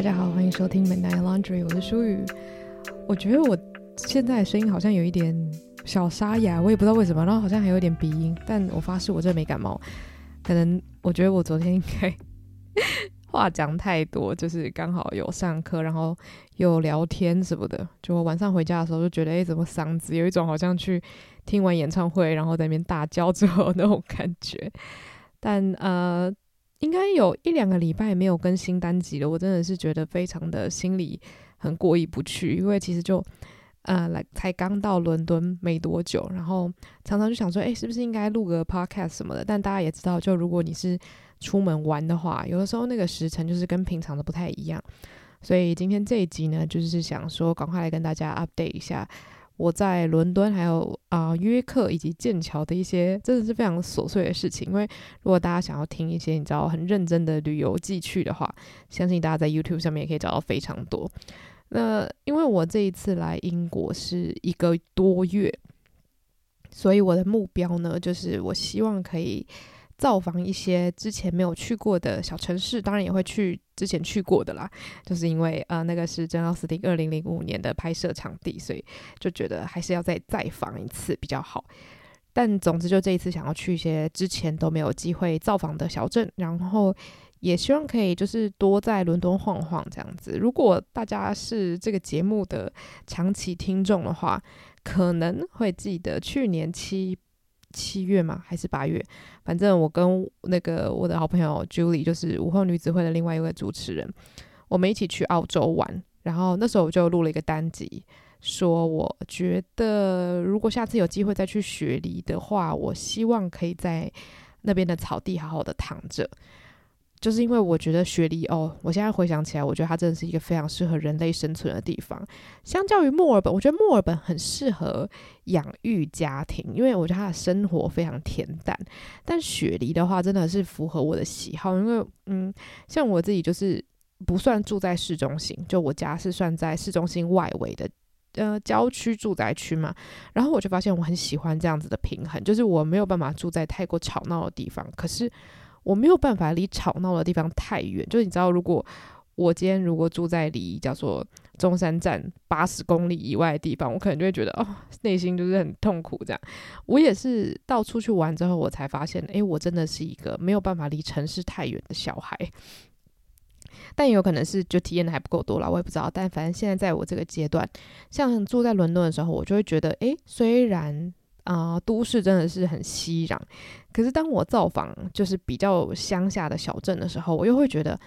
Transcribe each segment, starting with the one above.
大家好，欢迎收听美 t Laundry，我是舒雨。我觉得我现在声音好像有一点小沙哑，我也不知道为什么，然后好像还有点鼻音，但我发誓我这没感冒。可能我觉得我昨天应该话讲太多，就是刚好有上课，然后有聊天什么的，就我晚上回家的时候就觉得，哎，怎么嗓子有一种好像去听完演唱会，然后在那边大叫之后那种感觉。但呃。应该有一两个礼拜没有更新单集了，我真的是觉得非常的心里很过意不去，因为其实就呃来才刚到伦敦没多久，然后常常就想说，诶，是不是应该录个 podcast 什么的？但大家也知道，就如果你是出门玩的话，有的时候那个时辰就是跟平常的不太一样，所以今天这一集呢，就是想说赶快来跟大家 update 一下。我在伦敦，还有啊、约克以及剑桥的一些真的是非常琐碎的事情。因为如果大家想要听一些你知道很认真的旅游记趣的话，相信大家在 YouTube 上面也可以找到非常多。那因为我这一次来英国是一个多月，所以我的目标呢，就是我希望可以。造访一些之前没有去过的小城市，当然也会去之前去过的啦。就是因为呃，那个是珍奥斯汀二零零五年的拍摄场地，所以就觉得还是要再再访一次比较好。但总之，就这一次想要去一些之前都没有机会造访的小镇，然后也希望可以就是多在伦敦晃晃这样子。如果大家是这个节目的长期听众的话，可能会记得去年七。七月嘛？还是八月？反正我跟那个我的好朋友 Julie，就是午后女子会的另外一位主持人，我们一起去澳洲玩。然后那时候我就录了一个单集，说我觉得如果下次有机会再去雪梨的话，我希望可以在那边的草地好好的躺着。就是因为我觉得雪梨哦，我现在回想起来，我觉得它真的是一个非常适合人类生存的地方。相较于墨尔本，我觉得墨尔本很适合养育家庭，因为我觉得它的生活非常恬淡。但雪梨的话，真的是符合我的喜好，因为嗯，像我自己就是不算住在市中心，就我家是算在市中心外围的呃郊区住宅区嘛。然后我就发现我很喜欢这样子的平衡，就是我没有办法住在太过吵闹的地方，可是。我没有办法离吵闹的地方太远，就是你知道，如果我今天如果住在离叫做中山站八十公里以外的地方，我可能就会觉得哦，内心就是很痛苦这样。我也是到处去玩之后，我才发现，诶，我真的是一个没有办法离城市太远的小孩。但也有可能是就体验的还不够多啦，我也不知道。但反正现在在我这个阶段，像住在伦敦的时候，我就会觉得，诶，虽然。啊、都市真的是很熙攘，可是当我造访就是比较乡下的小镇的时候，我又会觉得，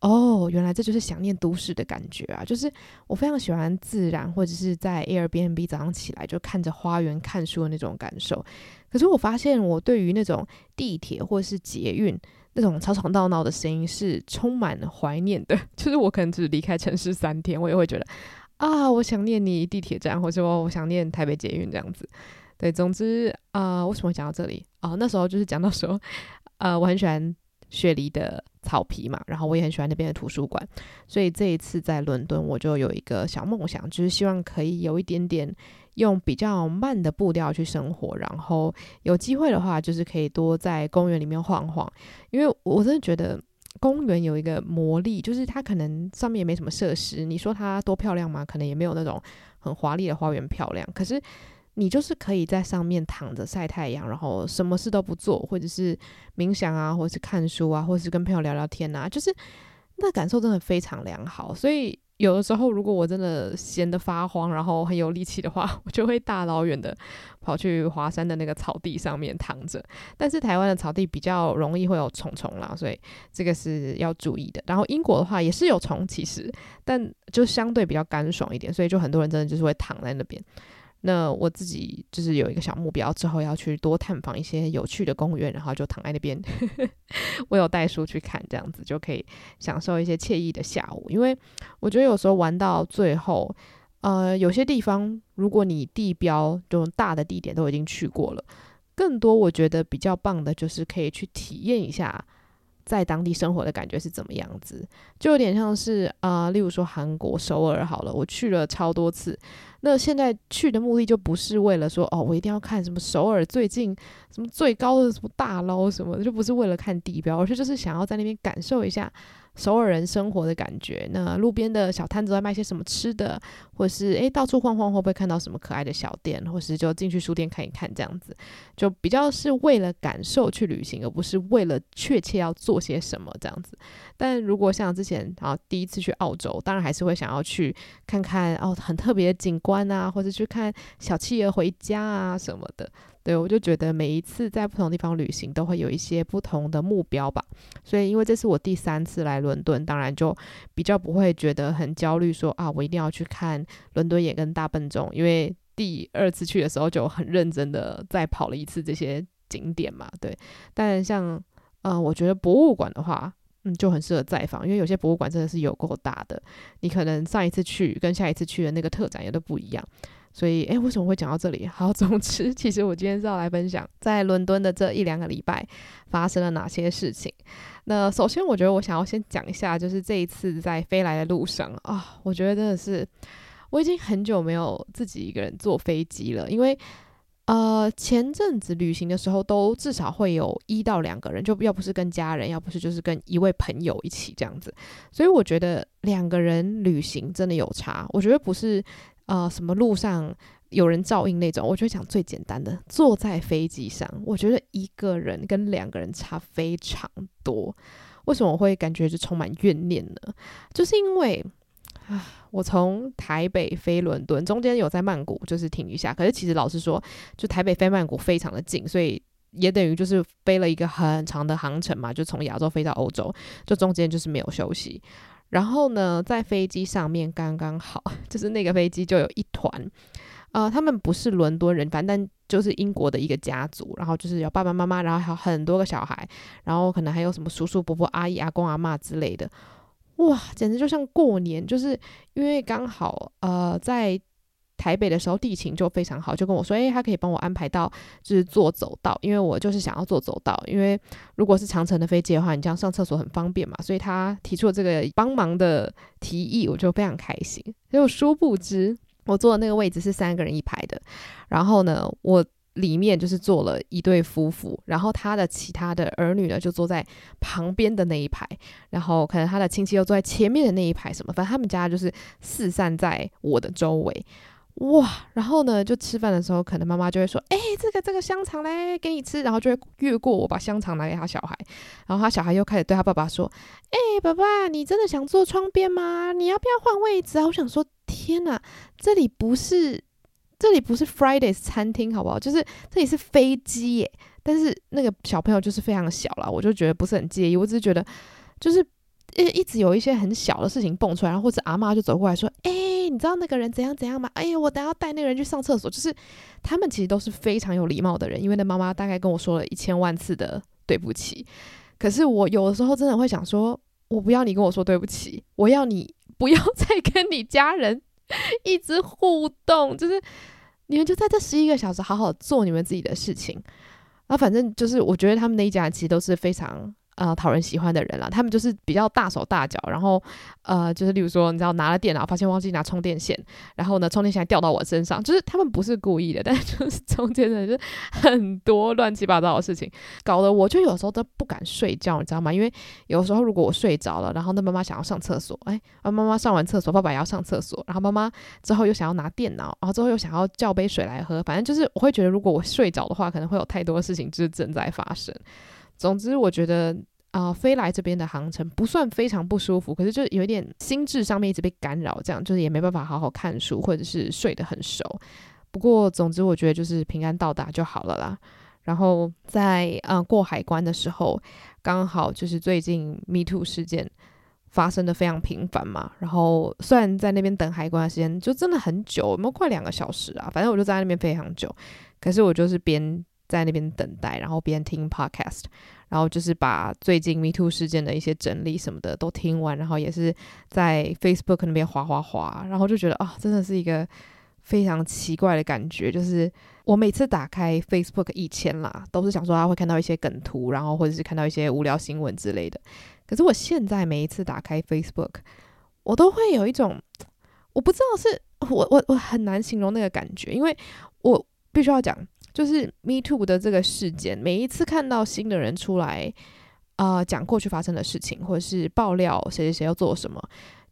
哦，原来这就是想念都市的感觉啊！就是我非常喜欢自然，或者是在 Airbnb 早上起来就看着花园看书的那种感受。可是我发现，我对于那种地铁或是捷运那种吵吵闹闹的声音是充满怀念的。就是我可能只离开城市三天，我也会觉得啊，我想念你地铁站，或者说我想念台北捷运这样子。对，总之啊、为什么讲到这里啊、那时候就是讲到说，呃，我很喜欢雪梨的草皮嘛，然后我也很喜欢那边的图书馆，所以这一次在伦敦，我就有一个小梦想，就是希望可以有一点点用比较慢的步调去生活，然后有机会的话，就是可以多在公园里面晃晃，因为我真的觉得公园有一个魔力，就是它可能上面也没什么设施，你说它多漂亮吗？可能也没有那种很华丽的花园漂亮，可是。你就是可以在上面躺着晒太阳，然后什么事都不做，或者是冥想啊，或者是看书啊，或者是跟朋友聊聊天啊，就是那感受真的非常良好。所以有的时候，如果我真的闲得发慌，然后很有力气的话，我就会大老远的跑去华山的那个草地上面躺着。但是台湾的草地比较容易会有虫虫啦，所以这个是要注意的。然后英国的话也是有虫，其实，但就相对比较干爽一点，所以就很多人真的就是会躺在那边。那我自己就是有一个小目标，之后要去多探访一些有趣的公园，然后就躺在那边，我有带书去看，这样子就可以享受一些惬意的下午。因为我觉得有时候玩到最后，呃，有些地方如果你地标这种大的地点都已经去过了，更多我觉得比较棒的就是可以去体验一下。在当地生活的感觉是怎么样子？就有点像是啊、例如说韩国首尔好了，我去了超多次。那现在去的目的就不是为了说哦，我一定要看什么首尔最近什么最高的什么大楼什么，就不是为了看地标，而是就是想要在那边感受一下首尔人生活的感觉。那路边的小摊子在卖些什么吃的，或是诶到处晃晃会不会看到什么可爱的小店，或是就进去书店看一看这样子，就比较是为了感受去旅行，而不是为了确切要做些什么这样子。但如果像之前啊第一次去澳洲，当然还是会想要去看看哦很特别的景观啊，或者去看小企鹅回家啊什么的。对，我就觉得每一次在不同地方旅行，都会有一些不同的目标吧。所以，因为这是我第三次来伦敦，当然就比较不会觉得很焦虑说，说啊，我一定要去看伦敦眼跟大笨钟。因为第二次去的时候就很认真的再跑了一次这些景点嘛。对，但像呃，我觉得博物馆的话，嗯，就很适合再访，因为有些博物馆真的是有够大的，你可能上一次去跟下一次去的那个特展也都不一样。所以，诶，为什么会讲到这里？好，总之，其实我今天是要来分享在伦敦的这一两个礼拜发生了哪些事情。那首先，我觉得我想要先讲一下，就是这一次在飞来的路上啊，我觉得真的是我已经很久没有自己一个人坐飞机了，因为呃，前阵子旅行的时候都至少会有一到两个人，就要不是跟家人，要不是就是跟一位朋友一起这样子。所以我觉得两个人旅行真的有差，我觉得不是。呃，什么路上有人照应那种，我就讲最简单的，坐在飞机上，我觉得一个人跟两个人差非常多。为什么我会感觉就充满怨念呢？就是因为啊，我从台北飞伦敦，中间有在曼谷就是停一下，可是其实老实说，就台北飞曼谷非常的近，所以也等于就是飞了一个很长的航程嘛，就从亚洲飞到欧洲，就中间就是没有休息。然后呢，在飞机上面刚刚好，就是那个飞机就有一团，呃，他们不是伦敦人，反正就是英国的一个家族，然后就是有爸爸妈妈，然后还有很多个小孩，然后可能还有什么叔叔伯伯、阿姨、阿公、阿嬷之类的，哇，简直就像过年，就是因为刚好呃在。台北的时候地勤就非常好，就跟我说，诶、他可以帮我安排到就是坐走道，因为我就是想要坐走道，因为如果是长城的飞机的话，你这样上厕所很方便嘛，所以他提出了这个帮忙的提议，我就非常开心。结果殊不知，我坐的那个位置是三个人一排的，然后呢，我里面就是坐了一对夫妇，然后他的其他的儿女呢就坐在旁边的那一排，然后可能他的亲戚又坐在前面的那一排，什么，反正他们家就是四散在我的周围。哇，然后呢，就吃饭的时候，可能妈妈就会说：“哎，这个这个香肠嘞，给你吃。”然后就会越过我，把香肠拿给他小孩。然后他小孩又开始对他爸爸说：“哎，爸爸，你真的想坐窗边吗？你要不要换位置啊？”我想说，天哪，这里不是这里不是 Fridays 餐厅，好不好？就是这里是飞机耶。但是那个小朋友就是非常小啦，我就觉得不是很介意。我只是觉得，就是。一一直有一些很小的事情蹦出来，然后或者阿妈就走过来说：“哎、你知道那个人怎样怎样吗？哎呀，我等下要带那个人去上厕所。”就是他们其实都是非常有礼貌的人，因为那妈妈大概跟我说了一千万次的对不起。可是我有的时候真的会想说，我不要你跟我说对不起，我要你不要再跟你家人一直互动，就是你们就在这十一个小时好好做你们自己的事情。啊，反正就是我觉得他们那一家其实都是非常。呃，讨人喜欢的人啦，他们就是比较大手大脚，然后呃，就是例如说，你知道拿了电脑，发现忘记拿充电线，然后呢，充电线还掉到我身上，就是他们不是故意的，但是就是中间的就是很多乱七八糟的事情，搞得我就有时候都不敢睡觉，你知道吗？因为有时候如果我睡着了，然后那妈妈想要上厕所，哎，啊妈妈上完厕所，爸爸也要上厕所，然后妈妈之后又想要拿电脑，然后之后又想要叫杯水来喝，反正就是我会觉得，如果我睡着的话，可能会有太多事情就是正在发生。总之，我觉得啊、飞来这边的航程不算非常不舒服，可是就有一点心智上面一直被干扰，这样就是也没办法好好看书，或者是睡得很熟。不过，总之我觉得就是平安到达就好了啦。然后在呃过海关的时候，刚好就是最近 Me Too 事件发生的非常频繁嘛。然后虽然在那边等海关的时间就真的很久，有没有快两个小时啊？反正我就在那边非常久，可是我就是边。在那边等待，然后边听 podcast，然后就是把最近 Me Too 事件的一些整理什么的都听完，然后也是在 Facebook 那边滑滑滑，然后就觉得啊、真的是一个非常奇怪的感觉。就是我每次打开 Facebook 以前啦，都是想说他会看到一些梗图，然后或者是看到一些无聊新闻之类的。可是我现在每一次打开 Facebook，我都会有一种我不知道是我我我很难形容那个感觉，因为我必须要讲。就是 Me Too 的这个事件，每一次看到新的人出来，呃讲过去发生的事情，或者是爆料谁谁谁要做什么，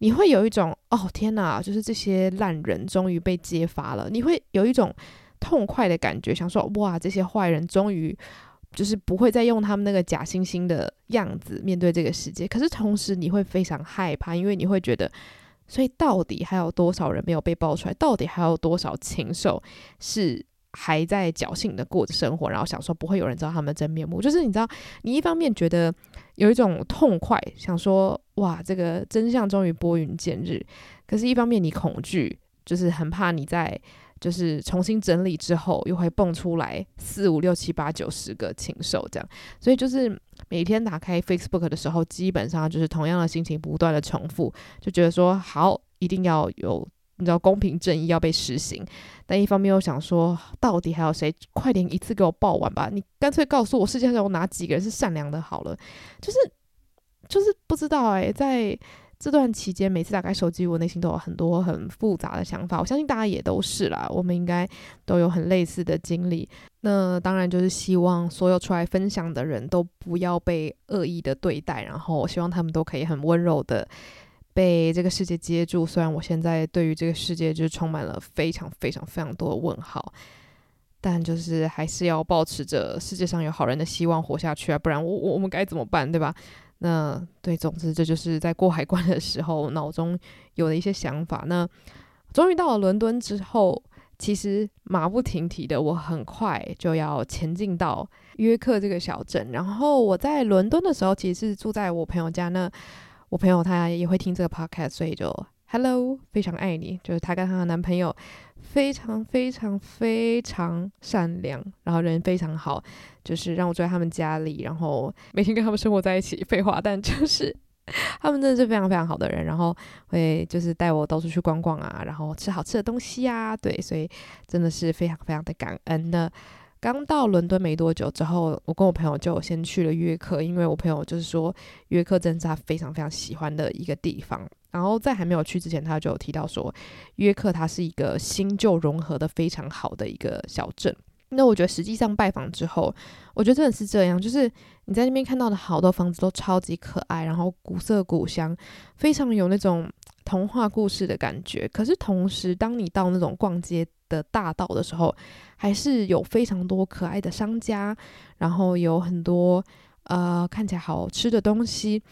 你会有一种哦天哪，就是这些烂人终于被揭发了，你会有一种痛快的感觉，想说哇，这些坏人终于就是不会再用他们那个假惺惺的样子面对这个世界。可是同时你会非常害怕，因为你会觉得，所以到底还有多少人没有被爆出来？到底还有多少禽兽是？还在侥幸的过着生活，然后想说不会有人知道他们的真面目。就是你知道，你一方面觉得有一种痛快，想说哇，这个真相终于拨云见日；可是，一方面你恐惧，就是很怕你在就是重新整理之后，又会蹦出来四五六七八九十个禽兽这样。所以，就是每天打开 Facebook 的时候，基本上就是同样的心情不断的重复，就觉得说好，一定要有。你知道公平正义要被实行，但一方面又想说，到底还有谁？快点一次给我报完吧！你干脆告诉我世界上有哪几个人是善良的？好了，就是就是不知道哎、在这段期间，每次打开手机，我内心都有很多很复杂的想法。我相信大家也都是啦，我们应该都有很类似的经历。那当然就是希望所有出来分享的人都不要被恶意的对待，然后希望他们都可以很温柔的。被这个世界接住，虽然我现在对于这个世界就是充满了非常非常非常多的问号，但就是还是要保持着世界上有好人的希望活下去啊，不然我我我们该怎么办，对吧？那对，总之这就是在过海关的时候脑中有的一些想法。那终于到了伦敦之后，其实马不停蹄的，我很快就要前进到约克这个小镇。然后我在伦敦的时候，其实是住在我朋友家那。我朋友他也会听这个 podcast，所以就 Hello，非常爱你。就是她跟她的男朋友非常非常非常善良，然后人非常好，就是让我住在他们家里，然后每天跟他们生活在一起。废话，但就是 他们真的是非常非常好的人，然后会就是带我到处去逛逛啊，然后吃好吃的东西啊，对，所以真的是非常非常的感恩的。刚到伦敦没多久之后，我跟我朋友就先去了约克，因为我朋友就是说约克真是他非常非常喜欢的一个地方。然后在还没有去之前，他就有提到说约克它是一个新旧融合的非常好的一个小镇。那我觉得实际上拜访之后，我觉得真的是这样，就是你在那边看到的好多房子都超级可爱，然后古色古香，非常有那种童话故事的感觉。可是同时，当你到那种逛街的大道的时候，还是有非常多可爱的商家，然后有很多呃看起来好吃的东西，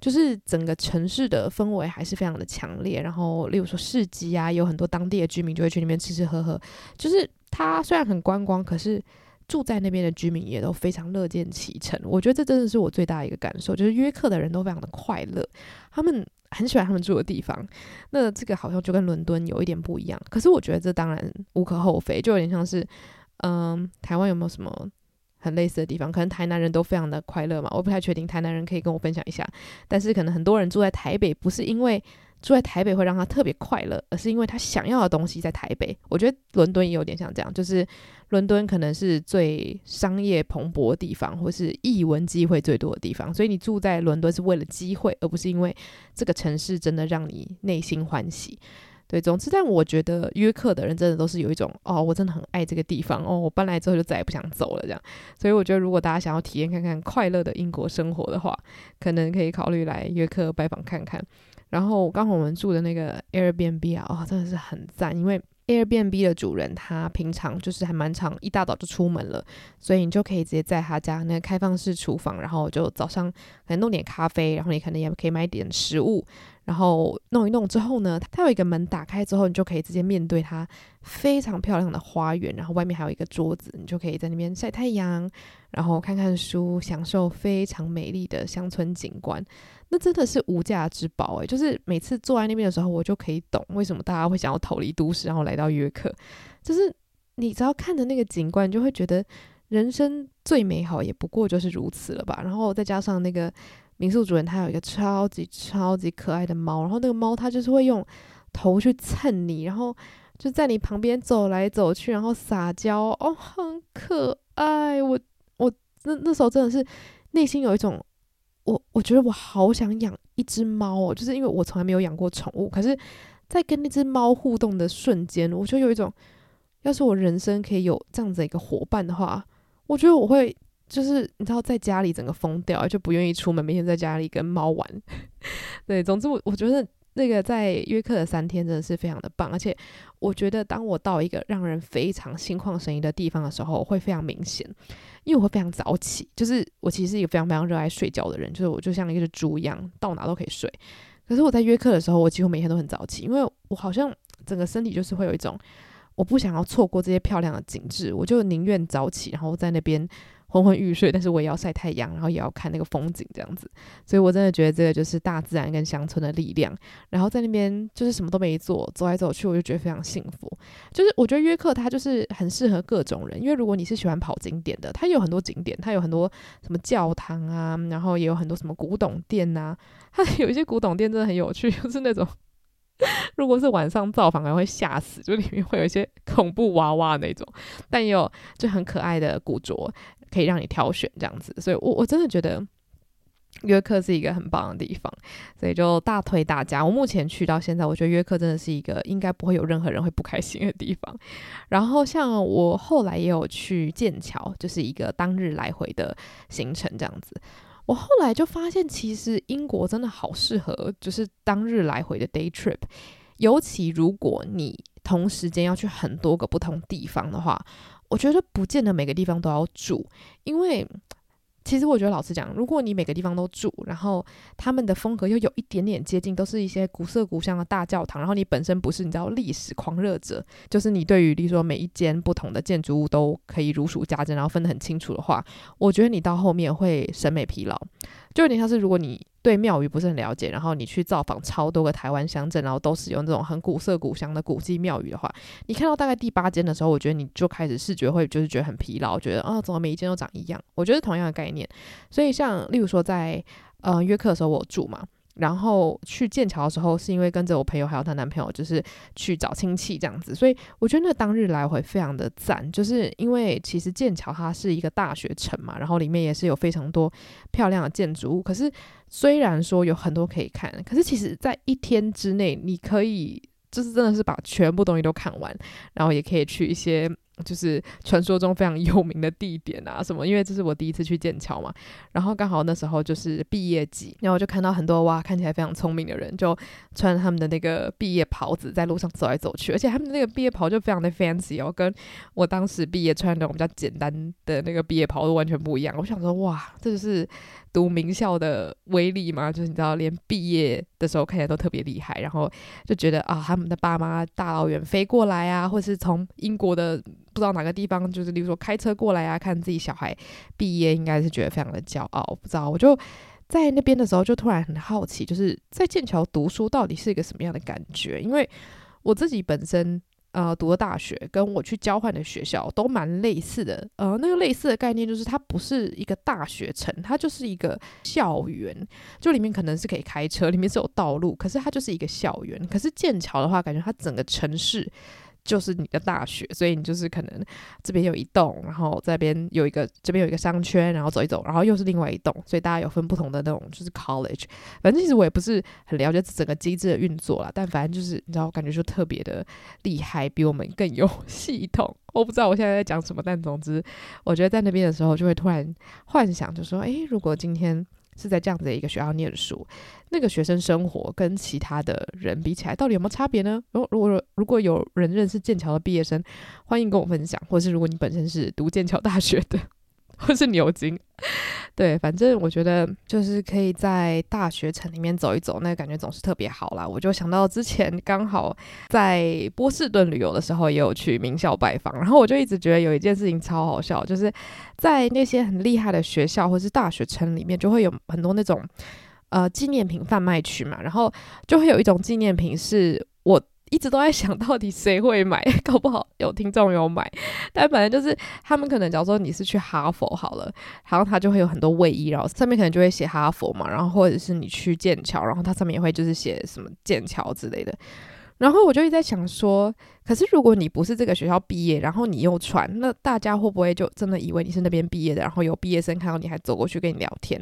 就是整个城市的氛围还是非常的强烈。然后，例如说市集啊，有很多当地的居民就会去那边吃吃喝喝。就是它虽然很观光，可是住在那边的居民也都非常乐见其成。我觉得这真的是我最大的一个感受，就是约克的人都非常的快乐，他们。很喜欢他们住的地方，那这个好像就跟伦敦有一点不一样。可是我觉得这当然无可厚非，就有点像是，嗯，台湾有没有什么很类似的地方？可能台南人都非常的快乐嘛，我不太确定，台南人可以跟我分享一下。但是可能很多人住在台北，不是因为。住在台北会让他特别快乐，而是因为他想要的东西在台北。我觉得伦敦也有点像这样，就是伦敦可能是最商业蓬勃的地方，或是译文机会最多的地方。所以你住在伦敦是为了机会，而不是因为这个城市真的让你内心欢喜。对，总之，但我觉得约克的人真的都是有一种哦，我真的很爱这个地方哦，我搬来之后就再也不想走了这样。所以我觉得，如果大家想要体验看看快乐的英国生活的话，可能可以考虑来约克拜访看看。然后刚好我们住的那个 Airbnb 啊，哦，真的是很赞，因为 Airbnb 的主人他平常就是还蛮常一大早就出门了，所以你就可以直接在他家那个开放式厨房，然后就早上可能弄点咖啡，然后你可能也可以买点食物。然后弄一弄之后呢，它有一个门打开之后，你就可以直接面对它非常漂亮的花园。然后外面还有一个桌子，你就可以在那边晒太阳，然后看看书，享受非常美丽的乡村景观。那真的是无价之宝诶，就是每次坐在那边的时候，我就可以懂为什么大家会想要逃离都市，然后来到约克。就是你只要看着那个景观，你就会觉得人生最美好也不过就是如此了吧。然后再加上那个。民宿主人他有一个超级超级可爱的猫，然后那个猫它就是会用头去蹭你，然后就在你旁边走来走去，然后撒娇哦，很可爱。我我那那时候真的是内心有一种，我我觉得我好想养一只猫哦，就是因为我从来没有养过宠物，可是，在跟那只猫互动的瞬间，我就有一种，要是我人生可以有这样子一个伙伴的话，我觉得我会就是你知道在家里整个疯掉，就不愿意出门，每天在家里跟猫玩。对，总之我我觉得那个在约克的三天真的是非常的棒，而且我觉得当我到一个让人非常心旷神怡的地方的时候，会非常明显，因为我会非常早起，就是我其实是一个非常非常热爱睡觉的人，就是我就像一个猪一样，到哪都可以睡。可是我在约课的时候，我几乎每天都很早起，因为我好像整个身体就是会有一种我不想要错过这些漂亮的景致，我就宁愿早起，然后在那边。昏昏欲睡，但是我也要晒太阳，然后也要看那个风景，这样子。所以我真的觉得这个就是大自然跟乡村的力量。然后在那边就是什么都没做，走来走去，我就觉得非常幸福。就是我觉得约克它就是很适合各种人，因为如果你是喜欢跑景点的，它有很多景点，它有很多什么教堂啊，然后也有很多什么古董店呐、啊。它有一些古董店真的很有趣，就是那种如果是晚上造访还会吓死，就里面会有一些恐怖娃娃那种，但也有就很可爱的古着。可以让你挑选这样子，所以我我真的觉得约克是一个很棒的地方，所以就大推大家。我目前去到现在，我觉得约克真的是一个应该不会有任何人会不开心的地方。然后像我后来也有去剑桥，就是一个当日来回的行程这样子。我后来就发现，其实英国真的好适合就是当日来回的 day trip，尤其如果你同时间要去很多个不同地方的话。我觉得不见得每个地方都要住，因为其实我觉得老实讲，如果你每个地方都住，然后他们的风格又有一点点接近，都是一些古色古香的大教堂，然后你本身不是你知道历史狂热者，就是你对于例如说每一间不同的建筑物都可以如数家珍，然后分得很清楚的话，我觉得你到后面会审美疲劳，就有点像是如果你。对庙宇不是很了解，然后你去造访超多个台湾乡镇，然后都使用这种很古色古香的古迹庙宇的话，你看到大概第八间的时候，我觉得你就开始视觉会就是觉得很疲劳，觉得啊，怎么每一间都长一样？我觉得同样的概念，所以像例如说在呃约克的时候我住嘛。然后去剑桥的时候，是因为跟着我朋友还有她男朋友，就是去找亲戚这样子，所以我觉得那当日来回非常的赞，就是因为其实剑桥它是一个大学城嘛，然后里面也是有非常多漂亮的建筑物。可是虽然说有很多可以看，可是其实在一天之内，你可以就是真的是把全部东西都看完，然后也可以去一些。就是传说中非常有名的地点啊，什么？因为这是我第一次去剑桥嘛，然后刚好那时候就是毕业季，然后我就看到很多哇，看起来非常聪明的人，就穿他们的那个毕业袍子在路上走来走去，而且他们那个毕业袍就非常的 fancy 哦，跟我当时毕业穿的那种比较简单的那个毕业袍都完全不一样。我想说，哇，这就是。读名校的威力嘛，就是你知道，连毕业的时候看起来都特别厉害，然后就觉得啊，他们的爸妈大老远飞过来啊，或是从英国的不知道哪个地方，就是例如说开车过来啊，看自己小孩毕业，应该是觉得非常的骄傲。不知道，我就在那边的时候就突然很好奇，就是在剑桥读书到底是一个什么样的感觉？因为我自己本身。呃，读的大学跟我去交换的学校都蛮类似的。呃，那个类似的概念就是它不是一个大学城，它就是一个校园，就里面可能是可以开车，里面是有道路，可是它就是一个校园。可是剑桥的话，感觉它整个城市。就是你的大学，所以你就是可能这边有一栋，然后这边有一个，这边有一个商圈，然后走一走，然后又是另外一栋，所以大家有分不同的那种，就是 college。反正其实我也不是很了解整个机制的运作啦，但反正就是你知道，感觉就特别的厉害，比我们更有 系统。我不知道我现在在讲什么，但总之，我觉得在那边的时候就会突然幻想，就说，诶，如果今天。是在这样子的一个学校念书，那个学生生活跟其他的人比起来，到底有没有差别呢？如果如果如果有人认识剑桥的毕业生，欢迎跟我分享，或是如果你本身是读剑桥大学的。或是牛津，对，反正我觉得就是可以在大学城里面走一走，那个感觉总是特别好啦。我就想到之前刚好在波士顿旅游的时候，也有去名校拜访，然后我就一直觉得有一件事情超好笑，就是在那些很厉害的学校或是大学城里面，就会有很多那种呃纪念品贩卖区嘛，然后就会有一种纪念品是我。一直都在想到底谁会买，搞不好有听众有买，但反正就是他们可能，假如说你是去哈佛好了，然后他就会有很多卫衣，然后上面可能就会写哈佛嘛，然后或者是你去剑桥，然后它上面也会就是写什么剑桥之类的，然后我就一直在想说，可是如果你不是这个学校毕业，然后你又穿，那大家会不会就真的以为你是那边毕业的？然后有毕业生看到你还走过去跟你聊天？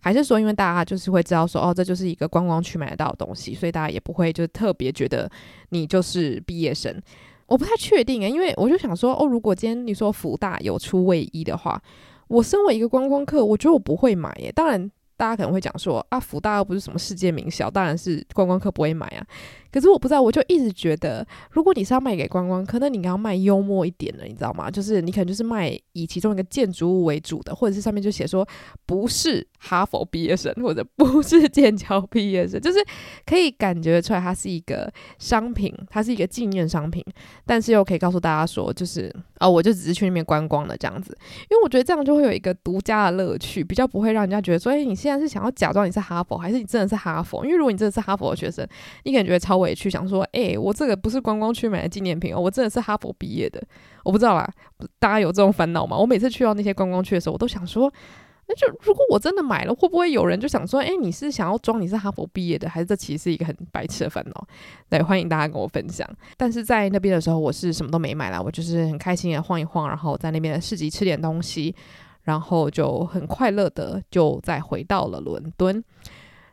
还是说，因为大家就是会知道说，哦，这就是一个观光区买得到的东西，所以大家也不会就特别觉得你就是毕业生。我不太确定诶，因为我就想说，哦，如果今天你说福大有出卫衣的话，我身为一个观光客，我觉得我不会买耶。当然，大家可能会讲说，啊，福大又不是什么世界名校，当然是观光客不会买啊。可是我不知道，我就一直觉得，如果你是要卖给观光客，那你应该要卖幽默一点的，你知道吗？就是你可能就是卖以其中一个建筑物为主的，或者是上面就写说不是哈佛毕业生，或者不是剑桥毕业生，就是可以感觉出来它是一个商品，它是一个纪念商品，但是又可以告诉大家说，就是啊、哦，我就只是去那边观光的这样子。因为我觉得这样就会有一个独家的乐趣，比较不会让人家觉得说，哎，你现在但是想要假装你是哈佛，还是你真的是哈佛？因为如果你真的是哈佛的学生，你可能觉超。委屈想说，哎、我这个不是观光区买的纪念品哦，我真的是哈佛毕业的，我不知道啦，大家有这种烦恼吗？我每次去到那些观光区的时候，我都想说，那就如果我真的买了，会不会有人就想说，哎、你是想要装你是哈佛毕业的，还是这其实是一个很白痴的烦恼？对，欢迎大家跟我分享。但是在那边的时候，我是什么都没买啦，我就是很开心的晃一晃，然后在那边的市集吃点东西，然后就很快乐的就再回到了伦敦。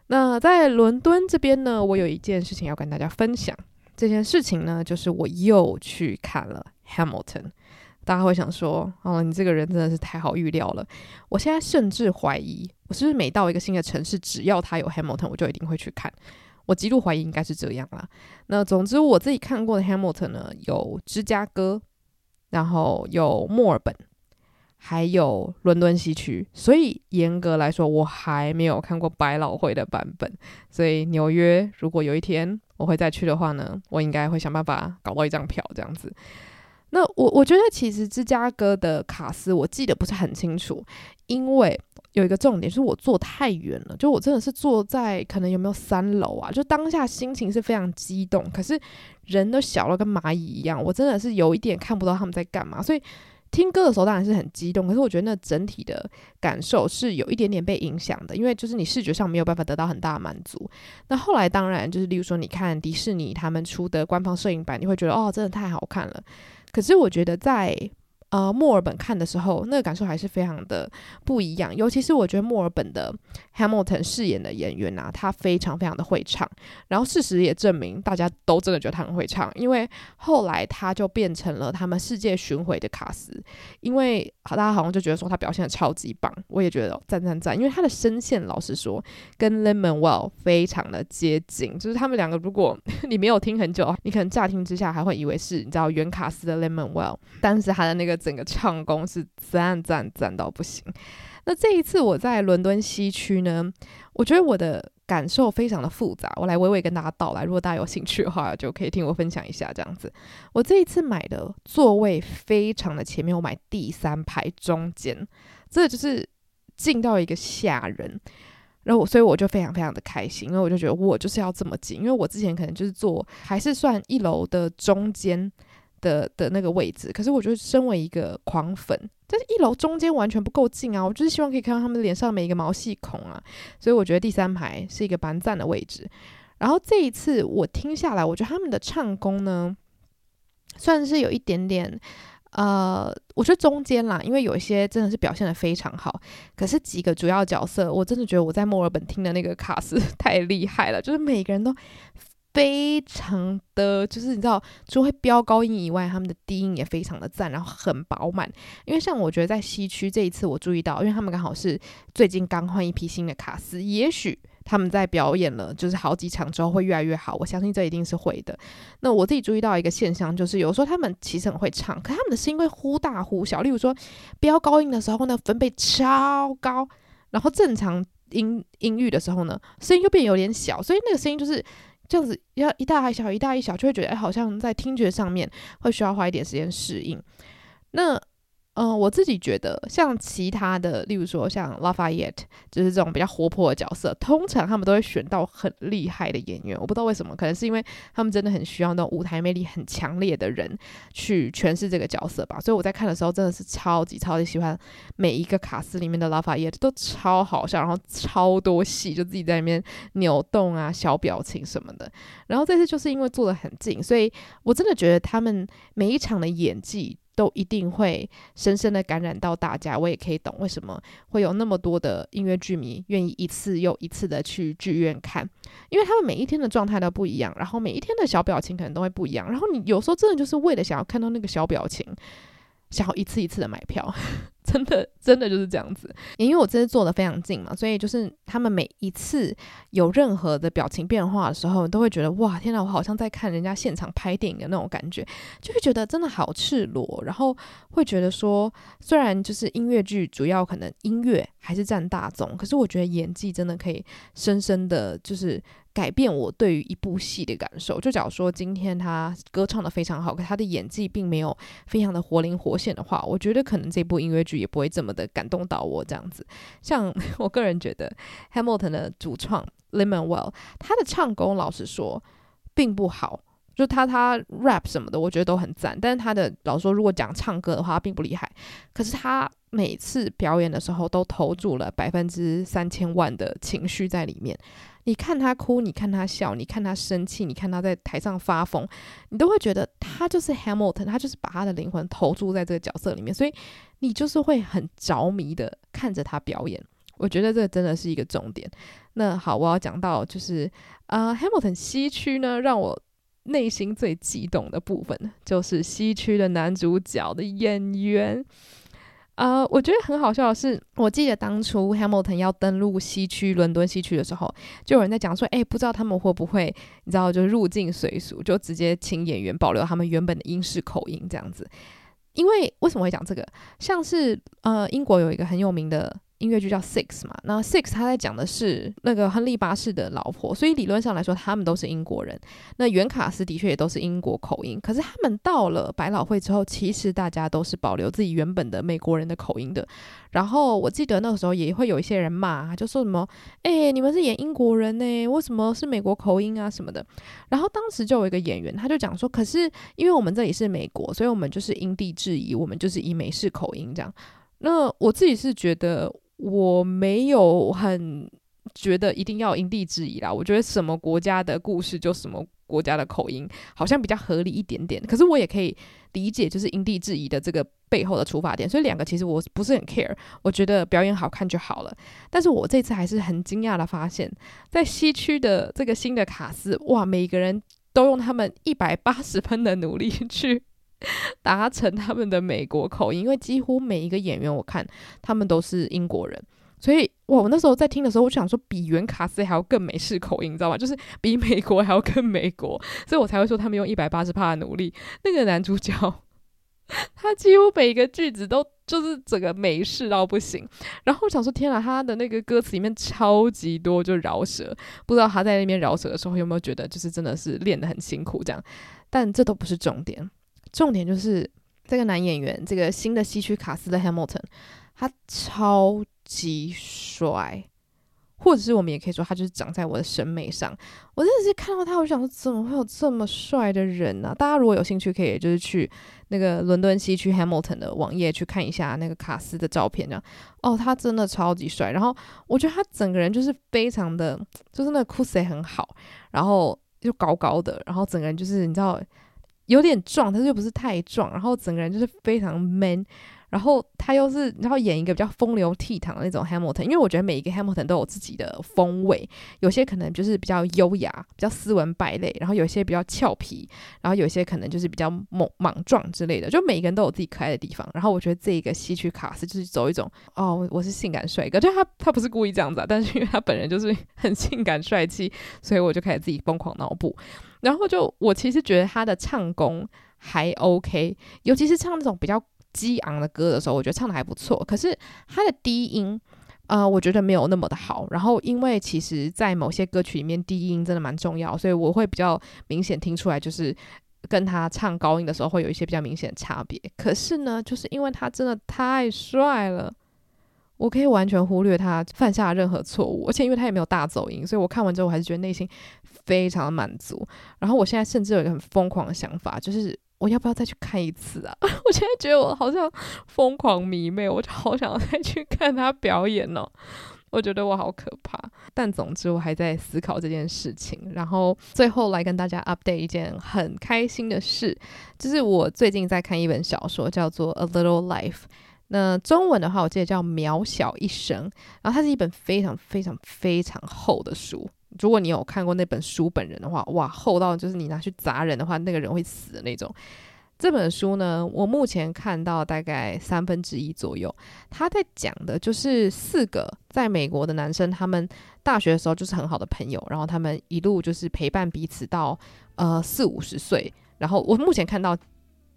那在伦敦这边呢，我有一件事情要跟大家分享。这件事情呢，就是我又去看了《Hamilton》。大家会想说：“哦，你这个人真的是太好预料了。”我现在甚至怀疑，我是不是每到一个新的城市，只要它有《Hamilton》，我就一定会去看。我极度怀疑应该是这样啦。那总之，我自己看过的《Hamilton》呢，有芝加哥，然后有墨尔本。还有伦敦西区，所以严格来说，我还没有看过百老汇的版本。所以纽约，如果有一天我会再去的话呢，我应该会想办法搞到一张票这样子。那我我觉得其实芝加哥的卡斯我记得不是很清楚，因为有一个重点是我坐太远了，就我真的是坐在可能有没有三楼啊？就当下心情是非常激动，可是人都小了跟蚂蚁一样，我真的是有一点看不到他们在干嘛，所以。听歌的时候当然是很激动，可是我觉得那整体的感受是有一点点被影响的，因为就是你视觉上没有办法得到很大的满足。那后来当然就是，例如说你看迪士尼他们出的官方摄影版，你会觉得哦，真的太好看了。可是我觉得在呃，墨尔本看的时候，那个感受还是非常的不一样。尤其是我觉得墨尔本的 Hamilton 饰演的演员啊，他非常非常的会唱。然后事实也证明，大家都真的觉得他很会唱，因为后来他就变成了他们世界巡回的卡斯。因为大家好像就觉得说他表现的超级棒，我也觉得赞赞赞。因为他的声线，老实说，跟 Lemon Well 非常的接近。就是他们两个，如果 你没有听很久，你可能乍听之下还会以为是你知道原卡斯的 Lemon Well，但是他的那个。整个唱功是赞赞赞到不行。那这一次我在伦敦西区呢，我觉得我的感受非常的复杂。我来娓娓跟大家道来，如果大家有兴趣的话，就可以听我分享一下这样子。我这一次买的座位非常的前面，我买第三排中间，这就是近到一个吓人。然后，所以我就非常非常的开心，因为我就觉得我就是要这么近，因为我之前可能就是坐还是算一楼的中间。的的那个位置，可是我觉得身为一个狂粉，但是一楼中间完全不够近啊！我就是希望可以看到他们脸上每一个毛细孔啊，所以我觉得第三排是一个蛮赞的位置。然后这一次我听下来，我觉得他们的唱功呢，算是有一点点，呃，我觉得中间啦，因为有一些真的是表现得非常好，可是几个主要角色，我真的觉得我在墨尔本听的那个卡斯 太厉害了，就是每个人都。非常的就是你知道，除了会飙高音以外，他们的低音也非常的赞，然后很饱满。因为像我觉得在西区这一次，我注意到，因为他们刚好是最近刚换一批新的卡司，也许他们在表演了就是好几场之后会越来越好。我相信这一定是会的。那我自己注意到一个现象，就是有时候他们其实很会唱，可他们的声音会忽大忽小。例如说飙高音的时候呢，分贝超高，然后正常音音域的时候呢，声音又变有点小，所以那个声音就是。这样子要一大一小，一大一小，就会觉得，好像在听觉上面会需要花一点时间适应。那嗯，我自己觉得，像其他的，例如说像 Lafayette，就是这种比较活泼的角色，通常他们都会选到很厉害的演员。我不知道为什么，可能是因为他们真的很需要那种舞台魅力很强烈的人去诠释这个角色吧。所以我在看的时候，真的是超级超级喜欢每一个卡司里面的 Lafayette，都超好笑，然后超多戏，就自己在那边扭动啊、小表情什么的。然后这次就是因为坐得很近，所以我真的觉得他们每一场的演技。都一定会深深的感染到大家，我也可以懂为什么会有那么多的音乐剧迷愿意一次又一次的去剧院看，因为他们每一天的状态都不一样，然后每一天的小表情可能都会不一样，然后你有时候真的就是为了想要看到那个小表情，想要一次一次的买票。真的，真的就是这样子。因为我这次坐得非常近嘛，所以就是他们每一次有任何的表情变化的时候，都会觉得哇，天哪，我好像在看人家现场拍电影的那种感觉，就会觉得真的好赤裸。然后会觉得说，虽然就是音乐剧主要可能音乐还是占大宗，可是我觉得演技真的可以深深的就是。改变我对于一部戏的感受。就假如说今天他歌唱得非常好，可他的演技并没有非常的活灵活现的话，我觉得可能这部音乐剧也不会这么的感动到我这样子。像 我个人觉得，Hamilton 的主创 Lin-Manuel 他的唱功老实说并不好，就他他 rap 什么的，我觉得都很赞。但是他的老实说，如果讲唱歌的话，并不厉害。可是他每次表演的时候，都投注了百分之三千万的情绪在里面。你看他哭，你看他笑，你看他生气，你看他在台上发疯，你都会觉得他就是 Hamilton，他就是把他的灵魂投注在这个角色里面，所以你就是会很着迷的看着他表演。我觉得这真的是一个重点。那好，我要讲到就是、呃、Hamilton 西区呢，让我内心最激动的部分就是西区的男主角的演员。呃，我觉得很好笑的是，我记得当初 Hamilton 要登陆西区伦敦西区的时候，就有人在讲说，哎，不知道他们会不会，你知道，就入境随俗，就直接请演员保留他们原本的英式口音这样子。因为为什么会讲这个？像是呃，英国有一个很有名的。音乐剧叫《Six》嘛，那《Six》他在讲的是那个亨利八世的老婆，所以理论上来说，他们都是英国人。那原卡斯的确也都是英国口音，可是他们到了百老汇之后，其实大家都是保留自己原本的美国人的口音的。然后我记得那个时候也会有一些人骂，就说什么：“哎，你们是演英国人呢，为什么是美国口音啊什么的？”然后当时就有一个演员，他就讲说：“可是因为我们这里是美国，所以我们就是因地制宜，我们就是以美式口音这样。”那我自己是觉得。我没有很觉得一定要因地制宜啦，我觉得什么国家的故事就什么国家的口音，好像比较合理一点点。可是我也可以理解，就是因地制宜的这个背后的出发点。所以两个其实我不是很 care，我觉得表演好看就好了。但是我这次还是很惊讶的发现，在西区的这个新的卡司，哇，每个人都用他们一百八十分的努力去。达成他们的美国口音，因为几乎每一个演员，我看他们都是英国人，所以哇，我那时候在听的时候，我就想说比原卡斯还要更美式口音，你知道吗？就是比美国还要更美国，所以我才会说他们用一百八十趴的努力。那个男主角，他几乎每一个句子都就是整个美式到不行。然后我想说，天啊，他的那个歌词里面超级多就饶舌，不知道他在那边饶舌的时候有没有觉得就是真的是练得很辛苦这样？但这都不是重点。重点就是这个男演员，这个新的西区卡斯的 Hamilton，他超级帅，或者是我们也可以说他就是长在我的审美上。我真的是看到他，我想说怎么会有这么帅的人呢、大家如果有兴趣，可以就是去那个伦敦西区 Hamilton 的网页去看一下那个卡斯的照片，这样哦，他真的超级帅。然后我觉得他整个人就是非常的，就是那个酷色很好，然后又高高的，然后整个人就是你知道。有点壮，但是又不是太壮，然后整个人就是非常 man，然后他又是然后演一个比较风流倜傥的那种 Hamilton，因为我觉得每一个 Hamilton 都有自己的风味，有些可能就是比较优雅、比较斯文败类，然后有些比较俏皮，然后有些可能就是比较莽莽撞之类的，就每一个人都有自己可爱的地方。然后我觉得这一个西区卡斯就是走一种哦，我是性感帅哥，就他他不是故意这样子啊，但是因为他本人就是很性感帅气，所以我就开始自己疯狂脑补。然后就我其实觉得他的唱功还 OK，尤其是唱那种比较激昂的歌的时候，我觉得唱得还不错。可是他的低音，呃，我觉得没有那么的好。然后因为其实，在某些歌曲里面，低音真的蛮重要，所以我会比较明显听出来，就是跟他唱高音的时候会有一些比较明显的差别。可是呢，就是因为他真的太帅了。我可以完全忽略他犯下任何错误，而且因为他也没有大走音，所以我看完之后我还是觉得内心非常的满足。然后我现在甚至有一个很疯狂的想法，就是我要不要再去看一次啊？我现在觉得我好像疯狂迷妹，我就好想要再去看他表演哦。我觉得我好可怕，但总之我还在思考这件事情。然后最后来跟大家 update 一件很开心的事，就是我最近在看一本小说，叫做《A Little Life》。那中文的话，我记得叫《渺小一生》，然后它是一本非常非常非常厚的书。如果你有看过那本书本人的话，哇，厚到就是你拿去砸人的话，那个人会死的那种。这本书呢，我目前看到大概三分之一左右，他在讲的就是四个在美国的男生，他们大学的时候就是很好的朋友，然后他们一路就是陪伴彼此到呃四五十岁，然后我目前看到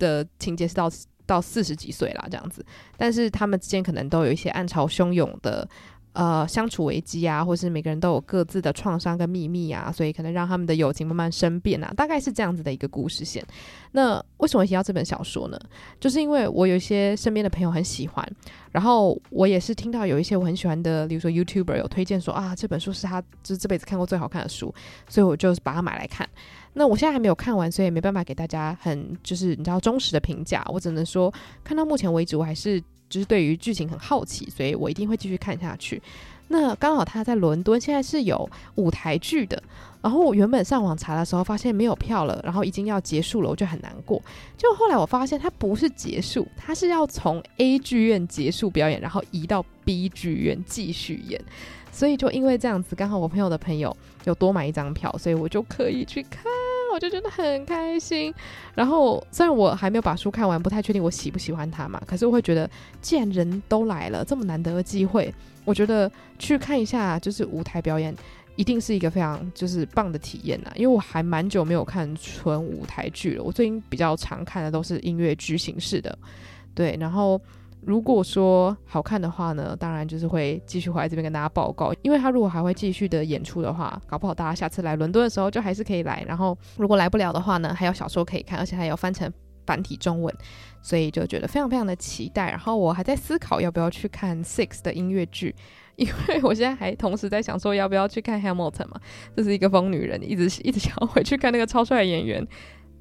的情节是到到四十几岁啦这样子，但是他们之间可能都有一些暗潮汹涌的。呃，相处危机啊，或是每个人都有各自的创伤跟秘密啊，所以可能让他们的友情慢慢生变啊，大概是这样子的一个故事线。那为什么提到这本小说呢？就是因为我有一些身边的朋友很喜欢，然后我也是听到有一些我很喜欢的，比如说 YouTuber 有推荐说啊，这本书是他就是这辈子看过最好看的书，所以我就把它买来看。那我现在还没有看完，所以没办法给大家很就是你知道忠实的评价，我只能说看到目前为止我还是。就是对于剧情很好奇，所以我一定会继续看下去。那刚好他在伦敦现在是有舞台剧的，然后我原本上网查的时候发现没有票了，然后已经要结束了，我就很难过。就后来我发现它不是结束，它是要从 A 剧院结束表演，然后移到 B 剧院继续演。所以就因为这样子，刚好我朋友的朋友有多买一张票，所以我就可以去看。我就觉得很开心，然后虽然我还没有把书看完，不太确定我喜不喜欢它嘛，可是我会觉得，既然人都来了，这么难得的机会，我觉得去看一下就是舞台表演，一定是一个非常就是棒的体验呐。因为我还蛮久没有看纯舞台剧了，我最近比较常看的都是音乐剧形式的，对，然后。如果说好看的话呢，当然就是会继续回来这边跟大家报告。因为他如果还会继续的演出的话，搞不好大家下次来伦敦的时候就还是可以来。然后如果来不了的话呢，还有小说可以看，而且还有翻成繁体中文，所以就觉得非常非常的期待。然后我还在思考要不要去看 Six 的音乐剧，因为我现在还同时在想说要不要去看 Hamilton 嘛，这是一个疯女人，一直一直想要回去看那个超帅的演员。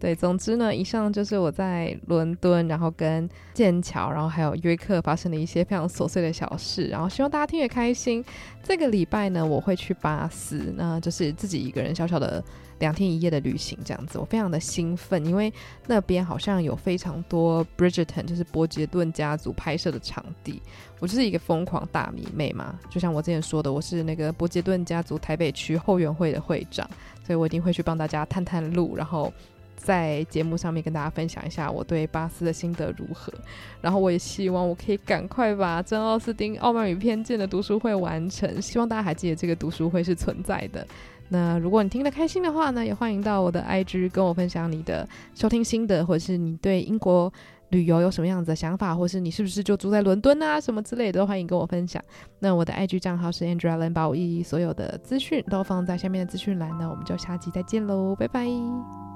对，总之呢，以上就是我在伦敦，然后跟剑桥，然后还有约克发生的一些非常琐碎的小事，然后希望大家听得开心。这个礼拜呢，我会去巴斯，那就是自己一个人小小的两天一夜的旅行，这样子，我非常的兴奋，因为那边好像有非常多 Bridgerton，就是伯杰顿家族拍摄的场地。我就是一个疯狂大迷妹嘛，就像我之前说的，我是那个伯杰顿家族台北区后援会的会长，所以我一定会去帮大家探探路，然后。在节目上面跟大家分享一下我对巴斯的心得如何，然后我也希望我可以赶快把珍奥斯汀《傲慢与偏见》的读书会完成，希望大家还记得这个读书会是存在的。那如果你听得开心的话呢，也欢迎到我的 IG 跟我分享你的收听心得，或者是你对英国旅游有什么样子的想法，或是你是不是就住在伦敦啊什么之类的，都欢迎跟我分享。那我的 IG 账号是 Andrea Lin，把我一所有的资讯都放在下面的资讯栏。那我们就下期再见喽，拜拜。